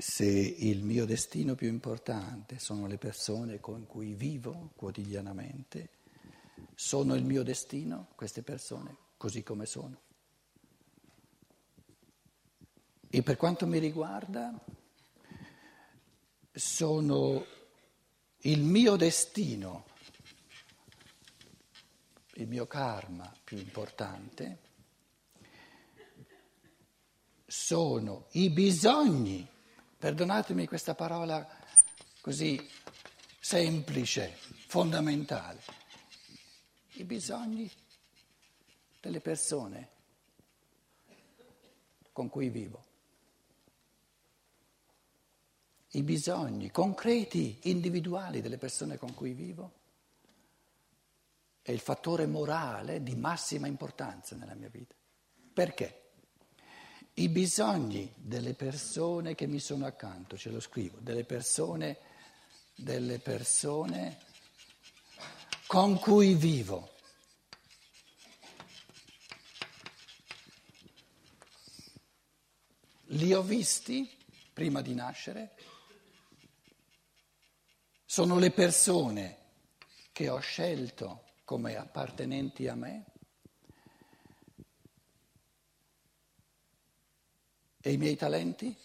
se il mio destino più importante sono le persone con cui vivo quotidianamente, sono il mio destino queste persone così come sono. E per quanto mi riguarda, sono il mio destino, il mio karma più importante, sono i bisogni Perdonatemi questa parola così semplice, fondamentale. I bisogni delle persone con cui vivo. I bisogni concreti, individuali delle persone con cui vivo è il fattore morale di massima importanza nella mia vita. Perché? I bisogni delle persone che mi sono accanto, ce lo scrivo, delle persone, delle persone con cui vivo. Li ho visti prima di nascere, sono le persone che ho scelto come appartenenti a me. E i miei talenti?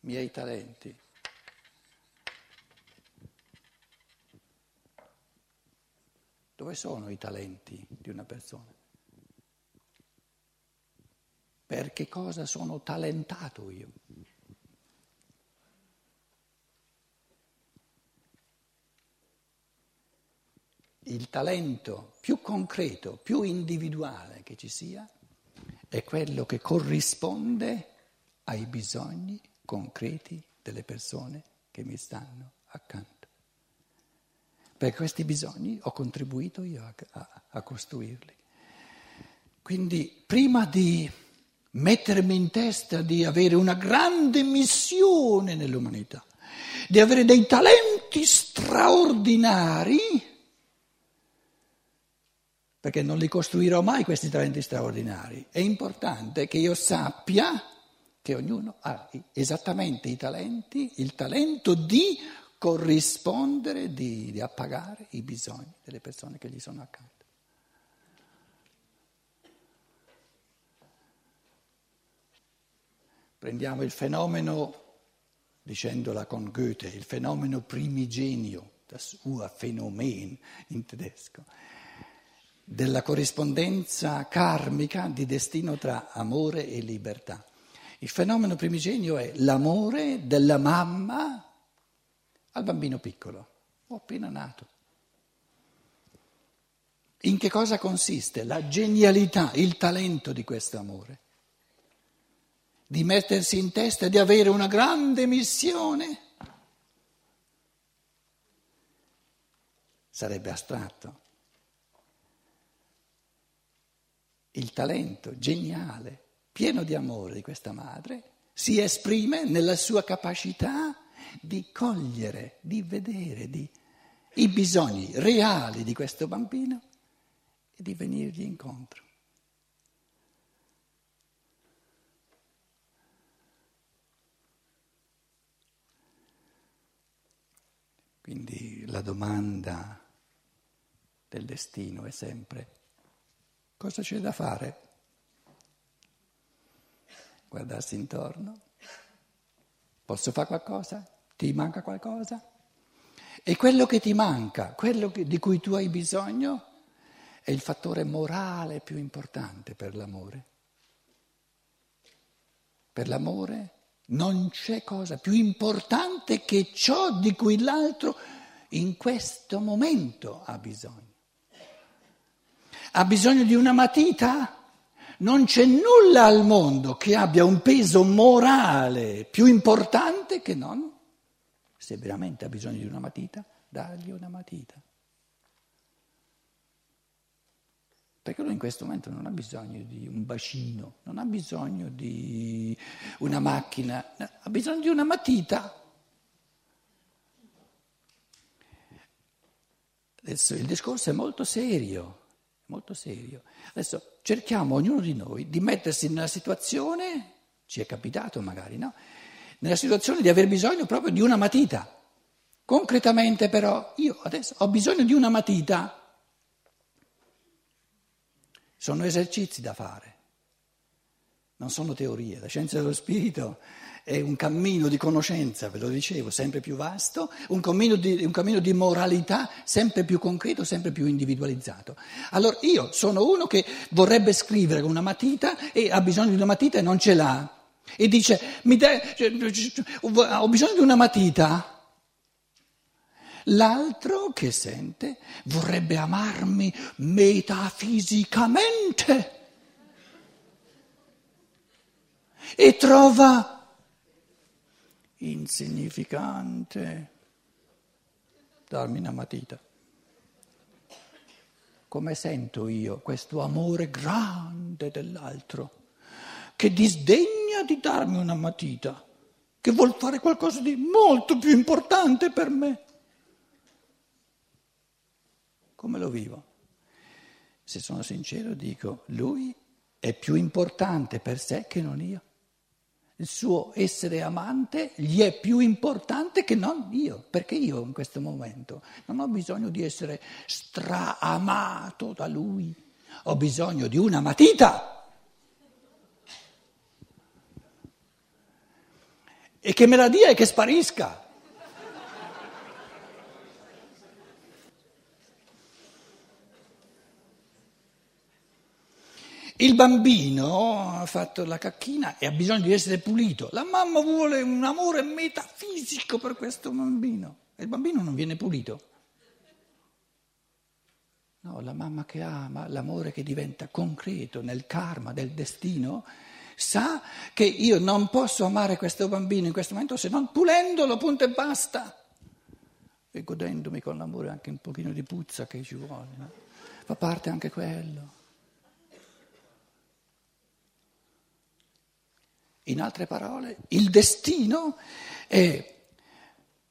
Miei talenti. Dove sono i talenti di una persona? Per che cosa sono talentato io? Il talento più concreto, più individuale che ci sia, è quello che corrisponde ai bisogni concreti delle persone che mi stanno accanto. Per questi bisogni ho contribuito io a, a, a costruirli. Quindi prima di mettermi in testa di avere una grande missione nell'umanità, di avere dei talenti straordinari, perché non li costruirò mai questi talenti straordinari. È importante che io sappia che ognuno ha esattamente i talenti, il talento di corrispondere, di, di appagare i bisogni delle persone che gli sono accanto. Prendiamo il fenomeno, dicendola con Goethe, il fenomeno primigenio, das Urphänomen in tedesco della corrispondenza karmica di destino tra amore e libertà. Il fenomeno primigenio è l'amore della mamma al bambino piccolo o appena nato. In che cosa consiste la genialità, il talento di questo amore? Di mettersi in testa di avere una grande missione? Sarebbe astratto. Il talento geniale, pieno di amore di questa madre, si esprime nella sua capacità di cogliere, di vedere di, i bisogni reali di questo bambino e di venirgli incontro. Quindi la domanda del destino è sempre Cosa c'è da fare? Guardarsi intorno. Posso fare qualcosa? Ti manca qualcosa? E quello che ti manca, quello che, di cui tu hai bisogno, è il fattore morale più importante per l'amore. Per l'amore non c'è cosa più importante che ciò di cui l'altro in questo momento ha bisogno. Ha bisogno di una matita? Non c'è nulla al mondo che abbia un peso morale più importante che non, se veramente ha bisogno di una matita, dargli una matita. Perché lui in questo momento non ha bisogno di un bacino, non ha bisogno di una macchina, ha bisogno di una matita. Adesso il discorso è molto serio molto serio. Adesso cerchiamo ognuno di noi di mettersi nella situazione, ci è capitato magari, no? Nella situazione di aver bisogno proprio di una matita. Concretamente però io adesso ho bisogno di una matita. Sono esercizi da fare, non sono teorie. La scienza dello spirito è un cammino di conoscenza, ve lo dicevo, sempre più vasto, un cammino, di, un cammino di moralità sempre più concreto, sempre più individualizzato. Allora io sono uno che vorrebbe scrivere con una matita e ha bisogno di una matita e non ce l'ha. E dice, cioè, ho bisogno di una matita. L'altro che sente vorrebbe amarmi metafisicamente e trova insignificante darmi una matita. Come sento io questo amore grande dell'altro che disdegna di darmi una matita, che vuol fare qualcosa di molto più importante per me? Come lo vivo? Se sono sincero dico, lui è più importante per sé che non io il suo essere amante gli è più importante che non io, perché io in questo momento non ho bisogno di essere straamato da lui, ho bisogno di una matita. E che me la dia e che sparisca. Il bambino ha fatto la cacchina e ha bisogno di essere pulito. La mamma vuole un amore metafisico per questo bambino e il bambino non viene pulito. No, la mamma che ama, l'amore che diventa concreto nel karma del destino, sa che io non posso amare questo bambino in questo momento se non pulendolo, punto e basta. E godendomi con l'amore anche un pochino di puzza che ci vuole. No? Fa parte anche quello. In altre parole, il destino è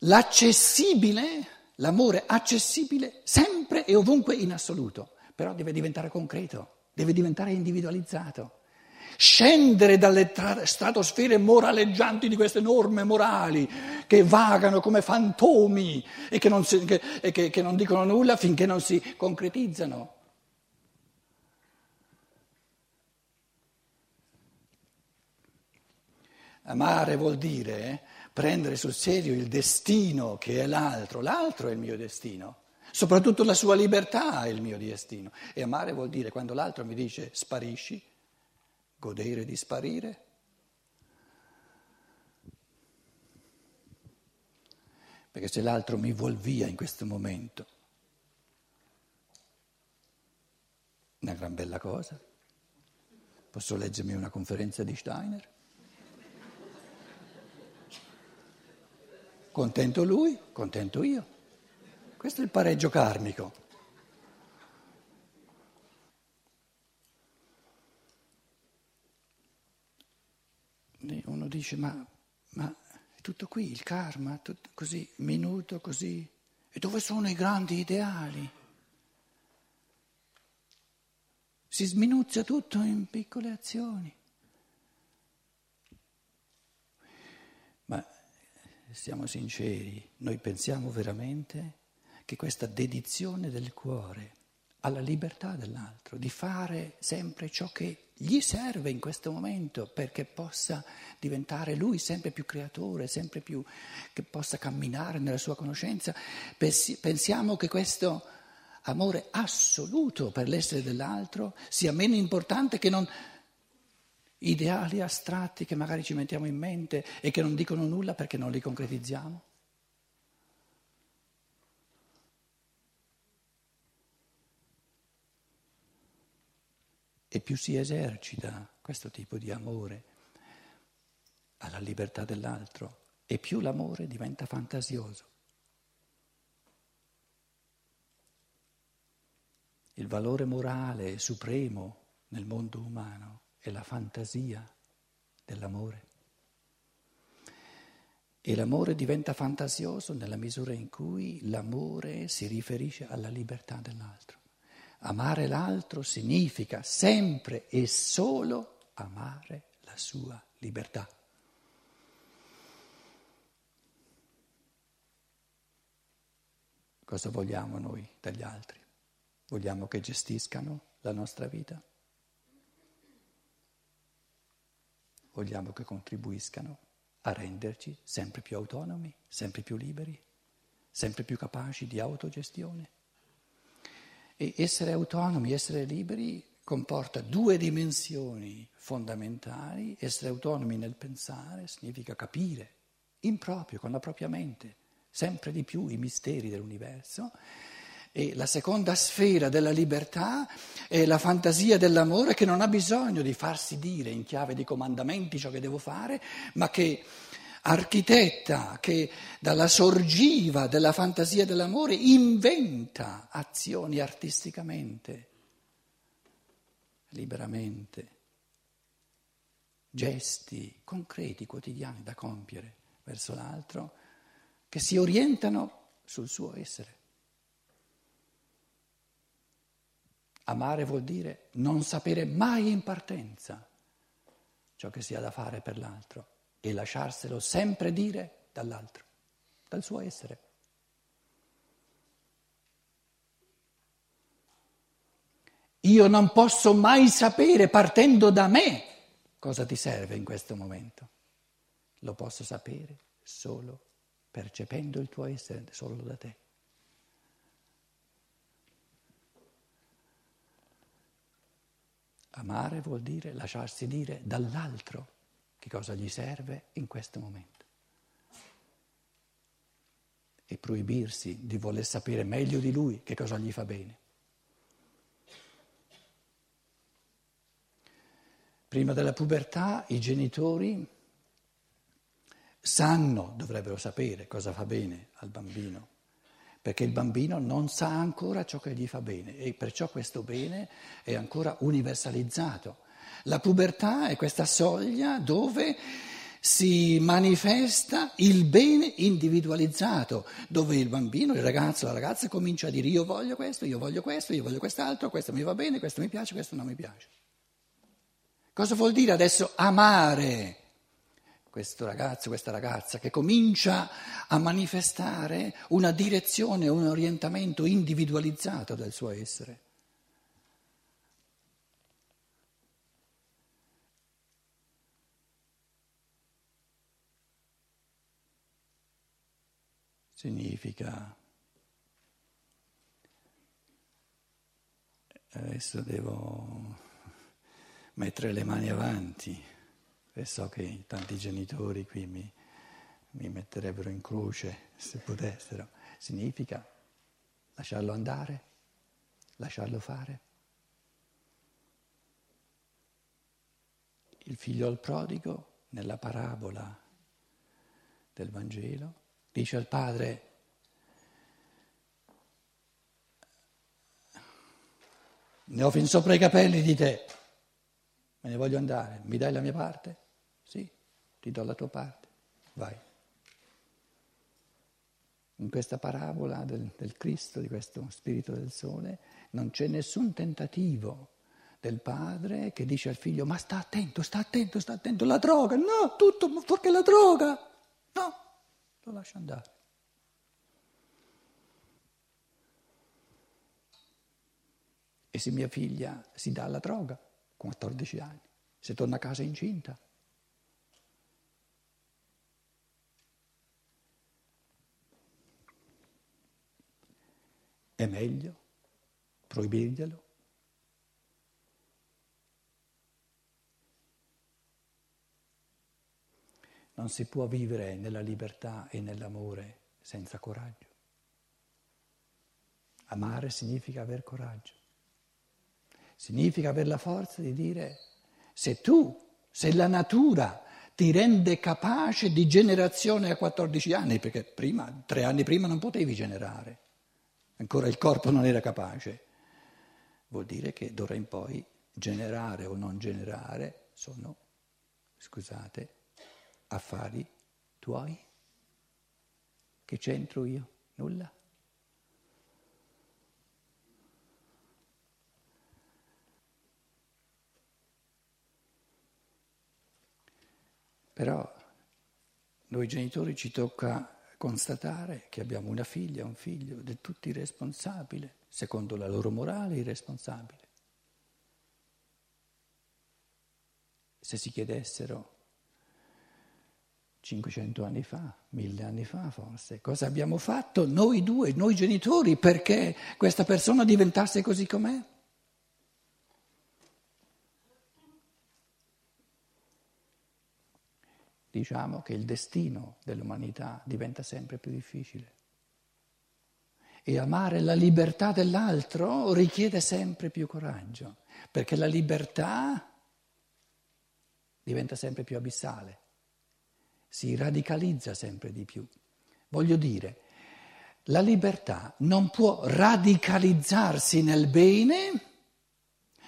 l'accessibile, l'amore accessibile sempre e ovunque in assoluto, però deve diventare concreto, deve diventare individualizzato. Scendere dalle tra- stratosfere moraleggianti di queste norme morali che vagano come fantomi e che non, si, che, che, che non dicono nulla finché non si concretizzano. Amare vuol dire prendere sul serio il destino che è l'altro, l'altro è il mio destino, soprattutto la sua libertà è il mio destino. E amare vuol dire quando l'altro mi dice sparisci, godere di sparire. Perché se l'altro mi vuol via in questo momento, una gran bella cosa. Posso leggermi una conferenza di Steiner? Contento lui, contento io. Questo è il pareggio karmico. Uno dice, ma, ma è tutto qui, il karma, tutto così, minuto così. E dove sono i grandi ideali? Si sminuzia tutto in piccole azioni. Siamo sinceri, noi pensiamo veramente che questa dedizione del cuore alla libertà dell'altro, di fare sempre ciò che gli serve in questo momento perché possa diventare lui sempre più creatore, sempre più che possa camminare nella sua conoscenza, pensiamo che questo amore assoluto per l'essere dell'altro sia meno importante che non ideali astratti che magari ci mettiamo in mente e che non dicono nulla perché non li concretizziamo? E più si esercita questo tipo di amore alla libertà dell'altro, e più l'amore diventa fantasioso. Il valore morale supremo nel mondo umano è la fantasia dell'amore. E l'amore diventa fantasioso nella misura in cui l'amore si riferisce alla libertà dell'altro, Amare l'altro significa sempre e solo amare la sua libertà. Cosa vogliamo noi dagli altri? Vogliamo che gestiscano la nostra vita? Vogliamo che contribuiscano a renderci sempre più autonomi, sempre più liberi, sempre più capaci di autogestione? E essere autonomi, essere liberi comporta due dimensioni fondamentali. Essere autonomi nel pensare significa capire in proprio, con la propria mente, sempre di più i misteri dell'universo. E la seconda sfera della libertà è la fantasia dell'amore che non ha bisogno di farsi dire in chiave di comandamenti ciò che devo fare, ma che architetta, che dalla sorgiva della fantasia dell'amore inventa azioni artisticamente, liberamente, gesti concreti, quotidiani da compiere verso l'altro che si orientano sul suo essere. Amare vuol dire non sapere mai in partenza ciò che si ha da fare per l'altro e lasciarselo sempre dire dall'altro, dal suo essere. Io non posso mai sapere partendo da me cosa ti serve in questo momento. Lo posso sapere solo percependo il tuo essere solo da te. Amare vuol dire lasciarsi dire dall'altro che cosa gli serve in questo momento e proibirsi di voler sapere meglio di lui che cosa gli fa bene. Prima della pubertà i genitori sanno, dovrebbero sapere cosa fa bene al bambino, perché il bambino non sa ancora ciò che gli fa bene e perciò questo bene è ancora universalizzato. La pubertà è questa soglia dove si manifesta il bene individualizzato, dove il bambino, il ragazzo, la ragazza comincia a dire io voglio questo, io voglio questo, io voglio quest'altro, questo mi va bene, questo mi piace, questo non mi piace. Cosa vuol dire adesso amare? Questo ragazzo, questa ragazza, che comincia a manifestare una direzione, un orientamento individualizzato del suo essere. Significa, adesso devo mettere le mani avanti e so che tanti genitori qui mi, mi metterebbero in croce se potessero, significa lasciarlo andare, lasciarlo fare. Il figlio al prodigo, nella parabola del Vangelo, dice al padre, ne ho fin sopra i capelli di te, me ne voglio andare, mi dai la mia parte? Sì, ti do la tua parte, vai. In questa parabola del, del Cristo, di questo Spirito del Sole, non c'è nessun tentativo del padre che dice al figlio ma sta attento, sta attento, sta attento, la droga, no, tutto fuorché la droga, no, lo lascia andare. E se mia figlia si dà alla droga, 14 anni, se torna a casa incinta, È meglio proibirglielo? Non si può vivere nella libertà e nell'amore senza coraggio. Amare significa aver coraggio. Significa avere la forza di dire se tu, se la natura ti rende capace di generazione a 14 anni, perché prima, tre anni prima non potevi generare ancora il corpo non era capace, vuol dire che d'ora in poi generare o non generare sono, scusate, affari tuoi. Che c'entro io? Nulla. Però noi genitori ci tocca constatare che abbiamo una figlia, un figlio del tutto irresponsabile, secondo la loro morale irresponsabile. Se si chiedessero 500 anni fa, 1000 anni fa forse, cosa abbiamo fatto noi due, noi genitori, perché questa persona diventasse così com'è? Diciamo che il destino dell'umanità diventa sempre più difficile. E amare la libertà dell'altro richiede sempre più coraggio, perché la libertà diventa sempre più abissale, si radicalizza sempre di più. Voglio dire, la libertà non può radicalizzarsi nel bene,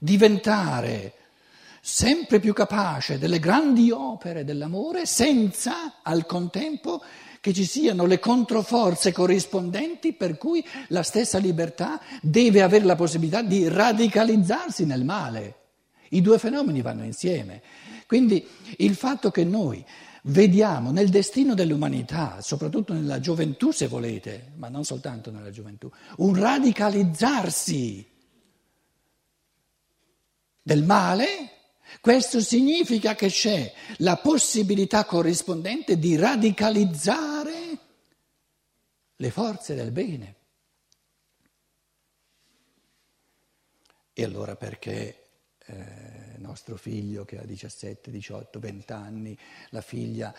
diventare sempre più capace delle grandi opere dell'amore senza al contempo che ci siano le controforze corrispondenti per cui la stessa libertà deve avere la possibilità di radicalizzarsi nel male. I due fenomeni vanno insieme. Quindi il fatto che noi vediamo nel destino dell'umanità, soprattutto nella gioventù se volete, ma non soltanto nella gioventù, un radicalizzarsi del male, questo significa che c'è la possibilità corrispondente di radicalizzare le forze del bene. E allora perché eh, nostro figlio che ha 17, 18, 20 anni, la figlia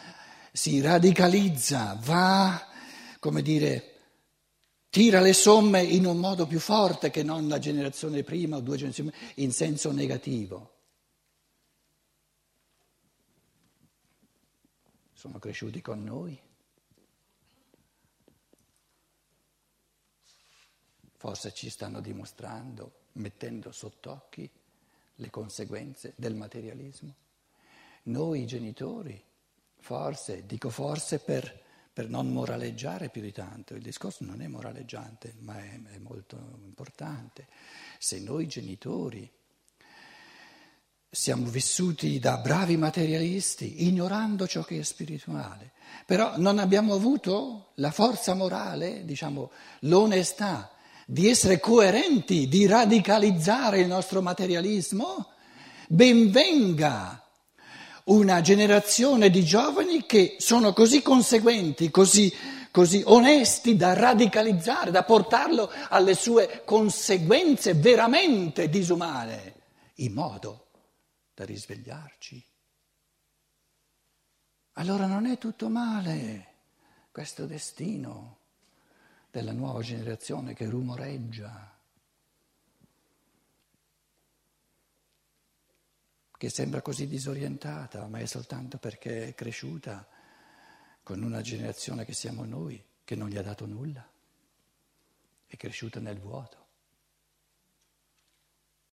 si radicalizza, va, come dire, tira le somme in un modo più forte che non la generazione prima o due generazioni prima, in senso negativo. Sono cresciuti con noi. Forse ci stanno dimostrando, mettendo sott'occhi le conseguenze del materialismo. Noi genitori, forse, dico forse per, per non moraleggiare più di tanto, il discorso non è moraleggiante, ma è, è molto importante. Se noi genitori siamo vissuti da bravi materialisti, ignorando ciò che è spirituale, però non abbiamo avuto la forza morale, diciamo, l'onestà di essere coerenti, di radicalizzare il nostro materialismo. Benvenga una generazione di giovani che sono così conseguenti, così, così onesti da radicalizzare, da portarlo alle sue conseguenze veramente disumane, in modo da risvegliarci. Allora non è tutto male questo destino della nuova generazione che rumoreggia, che sembra così disorientata, ma è soltanto perché è cresciuta con una generazione che siamo noi, che non gli ha dato nulla, è cresciuta nel vuoto.